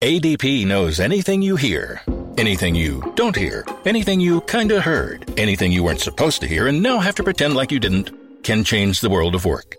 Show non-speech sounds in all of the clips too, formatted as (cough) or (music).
ADP knows anything you hear, anything you don't hear, anything you kinda heard, anything you weren't supposed to hear and now have to pretend like you didn't, can change the world of work.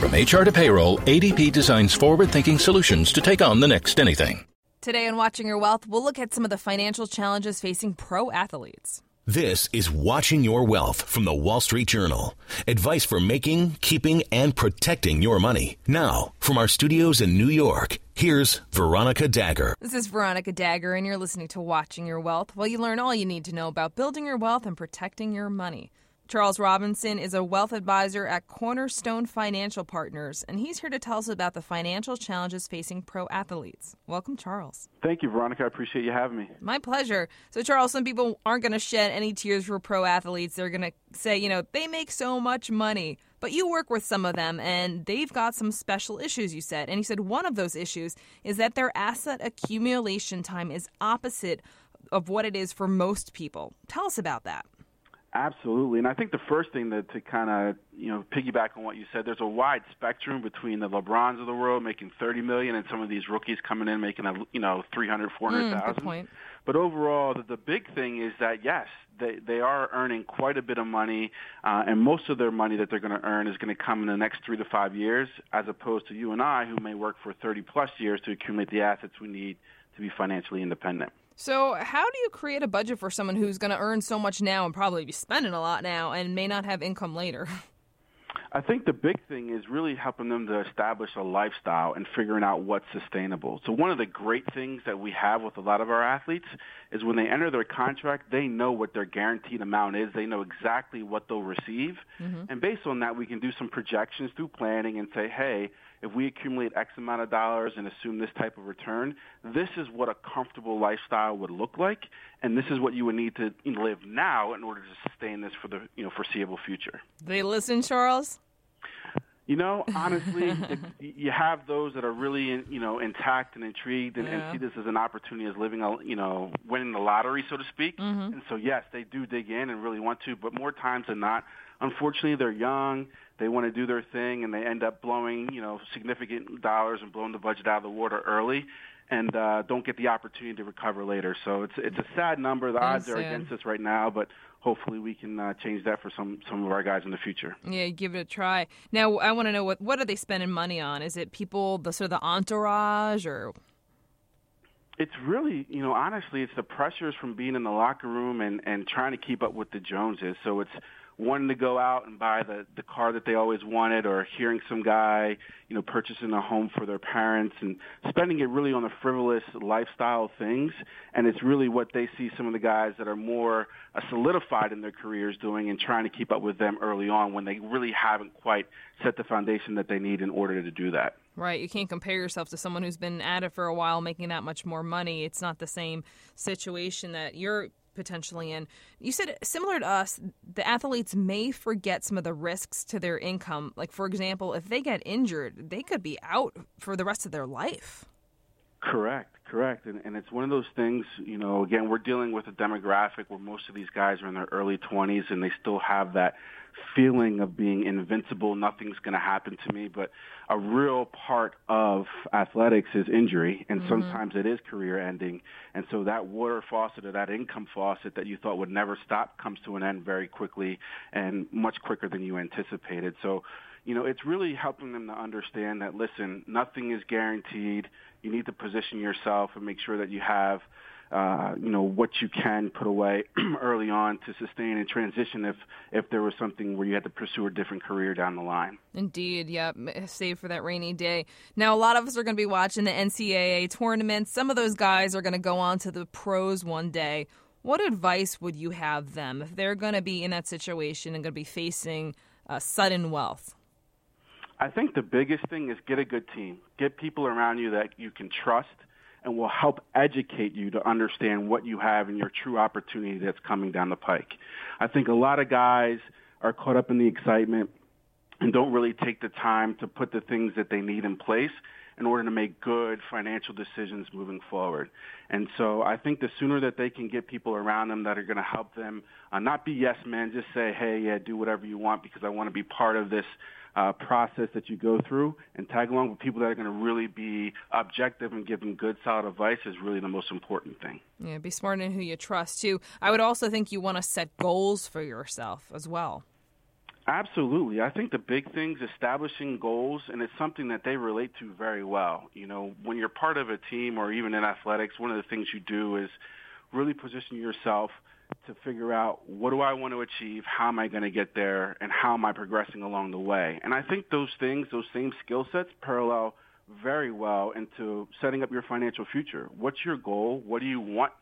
From HR to payroll, ADP designs forward thinking solutions to take on the next anything. Today on Watching Your Wealth, we'll look at some of the financial challenges facing pro athletes. This is Watching Your Wealth from the Wall Street Journal. Advice for making, keeping, and protecting your money. Now, from our studios in New York, here's Veronica Dagher. This is Veronica Dagher, and you're listening to Watching Your Wealth, while you learn all you need to know about building your wealth and protecting your money. Charles Robinson is a wealth advisor at Cornerstone Financial Partners, and he's here to tell us about the financial challenges facing pro athletes. Welcome, Charles. Thank you, Veronica. I appreciate you having me. My pleasure. So, Charles, some people aren't going to shed any tears for pro athletes. They're going to say, you know, they make so much money. But you work with some of them, and they've got some special issues, you said. And you said one of those issues is that their asset accumulation time is opposite of what it is for most people. Tell us about that. Absolutely, and I think the first thing that to kind of you know piggyback on what you said, there's a wide spectrum between the LeBrons of the world making 30 million and some of these rookies coming in making a you know 300, 400,000. Mm, but overall, the, the big thing is that yes, they they are earning quite a bit of money, uh, and most of their money that they're going to earn is going to come in the next three to five years, as opposed to you and I, who may work for 30 plus years to accumulate the assets we need to be financially independent. So, how do you create a budget for someone who's going to earn so much now and probably be spending a lot now and may not have income later? (laughs) I think the big thing is really helping them to establish a lifestyle and figuring out what's sustainable. So one of the great things that we have with a lot of our athletes is when they enter their contract, they know what their guaranteed amount is. They know exactly what they'll receive. Mm-hmm. And based on that, we can do some projections through planning and say, hey, if we accumulate X amount of dollars and assume this type of return, this is what a comfortable lifestyle would look like, and this is what you would need to live now in order to sustain this for the you know foreseeable future. They listen, Charles. You know, honestly, (laughs) you have those that are really, you know, intact and intrigued, and, yeah. and, see this as an opportunity as living, a, you know, winning the lottery, so to speak. Mm-hmm. And so, yes, they do dig in and really want to, but more times than not, unfortunately, they're young they want to do their thing and they end up blowing you know significant dollars and blowing the budget out of the water early and uh, don't get the opportunity to recover later. So it's it's a sad number. The odds are against us right now, but hopefully we can uh, change that for some some of our guys in the future. Yeah, give it a try. Now I want to know what what are they spending money on? Is it people the sort of the entourage or? It's really, you know, honestly, it's the pressures from being in the locker room and and trying to keep up with the Joneses. So it's wanting to go out and buy the the car that they always wanted or hearing some guy you know purchasing a home for their parents and spending it really on the frivolous lifestyle things and it's really what they see some of the guys that are more uh, solidified in their careers doing and trying to keep up with them early on when they really haven't quite set the foundation that they need in order to do that Right. You can't compare yourself to someone who's been at it for a while making that much more money. It's not the same situation that you're potentially in. You said similar to us, the athletes may forget some of the risks to their income. Like, for example, if they get injured, they could be out for the rest of their life. Correct, correct. And, and it's one of those things, you know, again, we're dealing with a demographic where most of these guys are in their early 20s and they still have that feeling of being invincible, nothing's going to happen to me. But a real part of athletics is injury, and mm-hmm. sometimes it is career ending. And so that water faucet or that income faucet that you thought would never stop comes to an end very quickly and much quicker than you anticipated. So, you know, it's really helping them to understand that, listen, nothing is guaranteed. You need to position yourself and make sure that you have – uh, you know what you can put away (clears throat) early on to sustain and transition if if there was something where you had to pursue a different career down the line. Indeed, yeah, save for that rainy day. Now, a lot of us are going to be watching the NCAA tournament. Some of those guys are going to go on to the pros one day. What advice would you have them if they're going to be in that situation and going to be facing uh, sudden wealth? I think the biggest thing is get a good team. Get people around you that you can trust and will help educate you to understand what you have and your true opportunity that's coming down the pike. I think a lot of guys are caught up in the excitement and don't really take the time to put the things that they need in place in order to make good financial decisions moving forward. And so I think the sooner that they can get people around them that are going to help them uh, not be yes men, just say, hey, yeah, do whatever you want because I want to be part of this uh, process that you go through and tag along with people that are going to really be objective and give them good, solid advice is really the most important thing. Yeah, be smart in who you trust too. I would also think you want to set goals for yourself as well. Absolutely. I think the big thing is establishing goals, and it's something that they relate to very well. You know, when you're part of a team or even in athletics, one of the things you do is really position yourself to figure out what do I want to achieve, how am I going to get there, and how am I progressing along the way. And I think those things, those same skill sets parallel very well into setting up your financial future. What's your goal? What do you want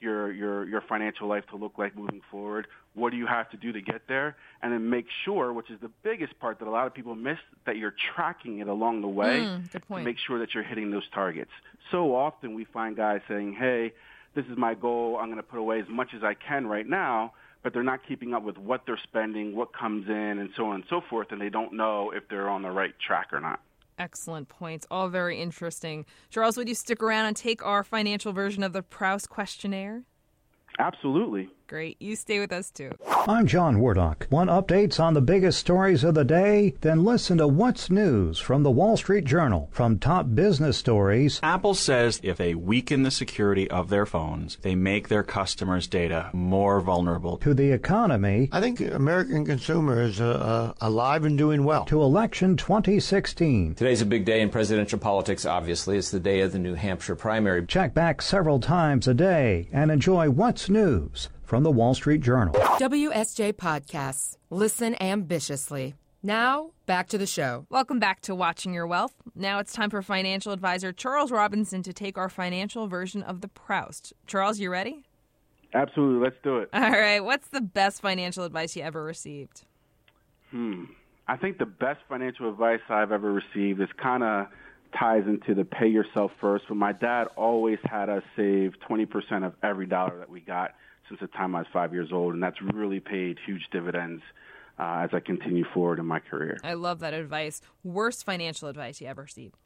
your your your financial life to look like moving forward? What do you have to do to get there? And then make sure, which is the biggest part that a lot of people miss, that you're tracking it along the way Mm, good to make sure that you're hitting those targets. So often we find guys saying, "Hey, this is my goal. I'm going to put away as much as I can right now." But they're not keeping up with what they're spending, what comes in, and so on and so forth, and they don't know if they're on the right track or not. Excellent points. All very interesting. Charles, would you stick around and take our financial version of the Proust questionnaire? Absolutely. Great. You stay with us too. I'm John Wordock. Want updates on the biggest stories of the day? Then listen to What's News from the Wall Street Journal. From top business stories Apple says if they weaken the security of their phones, they make their customers' data more vulnerable. to the economy I think American consumers are uh, alive and doing well. to election 2016. Today's a big day in presidential politics, obviously. It's the day of the New Hampshire primary. Check back several times a day and enjoy What's News from the Wall Street Journal. WSJ Podcasts. Listen ambitiously. Now, back to the show. Welcome back to Watching Your Wealth. Now it's time for financial advisor Charles Robinson to take our financial version of the Proust. Charles, you ready? Absolutely. Let's do it. All right. What's the best financial advice you ever received? Hmm. I think the best financial advice I've ever received is kind of ties into the pay yourself first. But my dad always had us save 20% of every dollar that we got since the time I was five years old, and that's really paid huge dividends uh, as I continue forward in my career. I love that advice. Worst financial advice you ever received?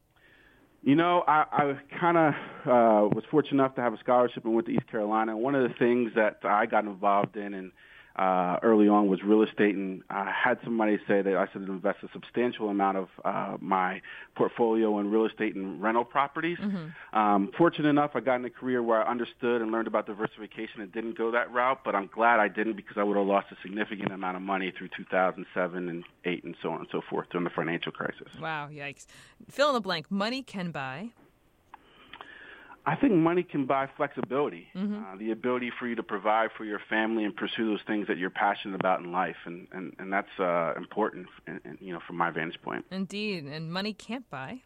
You know, I, I kind of uh, was fortunate enough to have a scholarship and went to East Carolina. One of the things that I got involved in and uh, early on was real estate, and I had somebody say that I should invest a substantial amount of uh, my portfolio in real estate and rental properties. Um, fortunate enough, I got in a career where I understood and learned about diversification and didn't go that route, but I'm glad I didn't because I would have lost a significant amount of money through 2007 and 8 and so on and so forth during the financial crisis. Wow, yikes. Fill in the blank. Money can buy. I think money can buy flexibility, uh, the ability for you to provide for your family and pursue those things that you're passionate about in life, and and, and that's uh, important, and, and, you know, from my vantage point. Indeed. And money can't buy.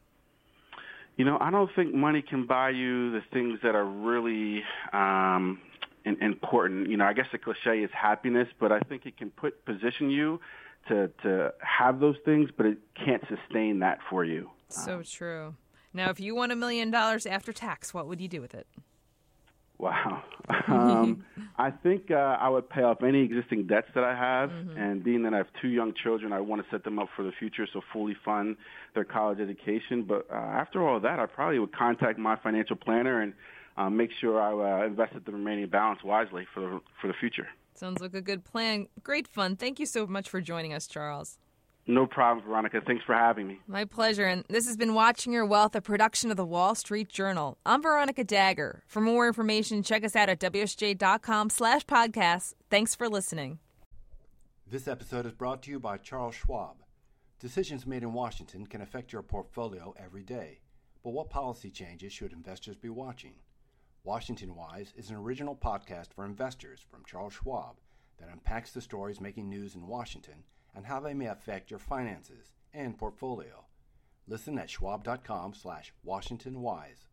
You know, I don't think money can buy you the things that are really um, in, important. You know, I guess the cliche is happiness, but I think it can put position you to to have those things, but it can't sustain that for you. So true. Now, if you won a million dollars after tax, what would you do with it? Wow. (laughs) Um, I think uh, I would pay off any existing debts that I have, and being that I have two young children, I want to set them up for the future, so fully fund their college education. But uh, after all that, I probably would contact my financial planner and uh, make sure I uh, invested the remaining balance wisely for the for the future. Sounds like a good plan. Great fun. Thank you so much for joining us, Charles. No problem, Veronica. Thanks for having me. My pleasure. And this has been Watching Your Wealth, a production of the Wall Street Journal. I'm Veronica Dagher. For more information, check us out at WSJ.com slash podcasts. Thanks for listening. This episode is brought to you by Charles Schwab. Decisions made in Washington can affect your portfolio every day. But what policy changes should investors be watching? Washington Wise is an original podcast for investors from Charles Schwab that unpacks the stories making news in Washington and how they may affect your finances and portfolio. Listen at schwab.com slash Washington Wise.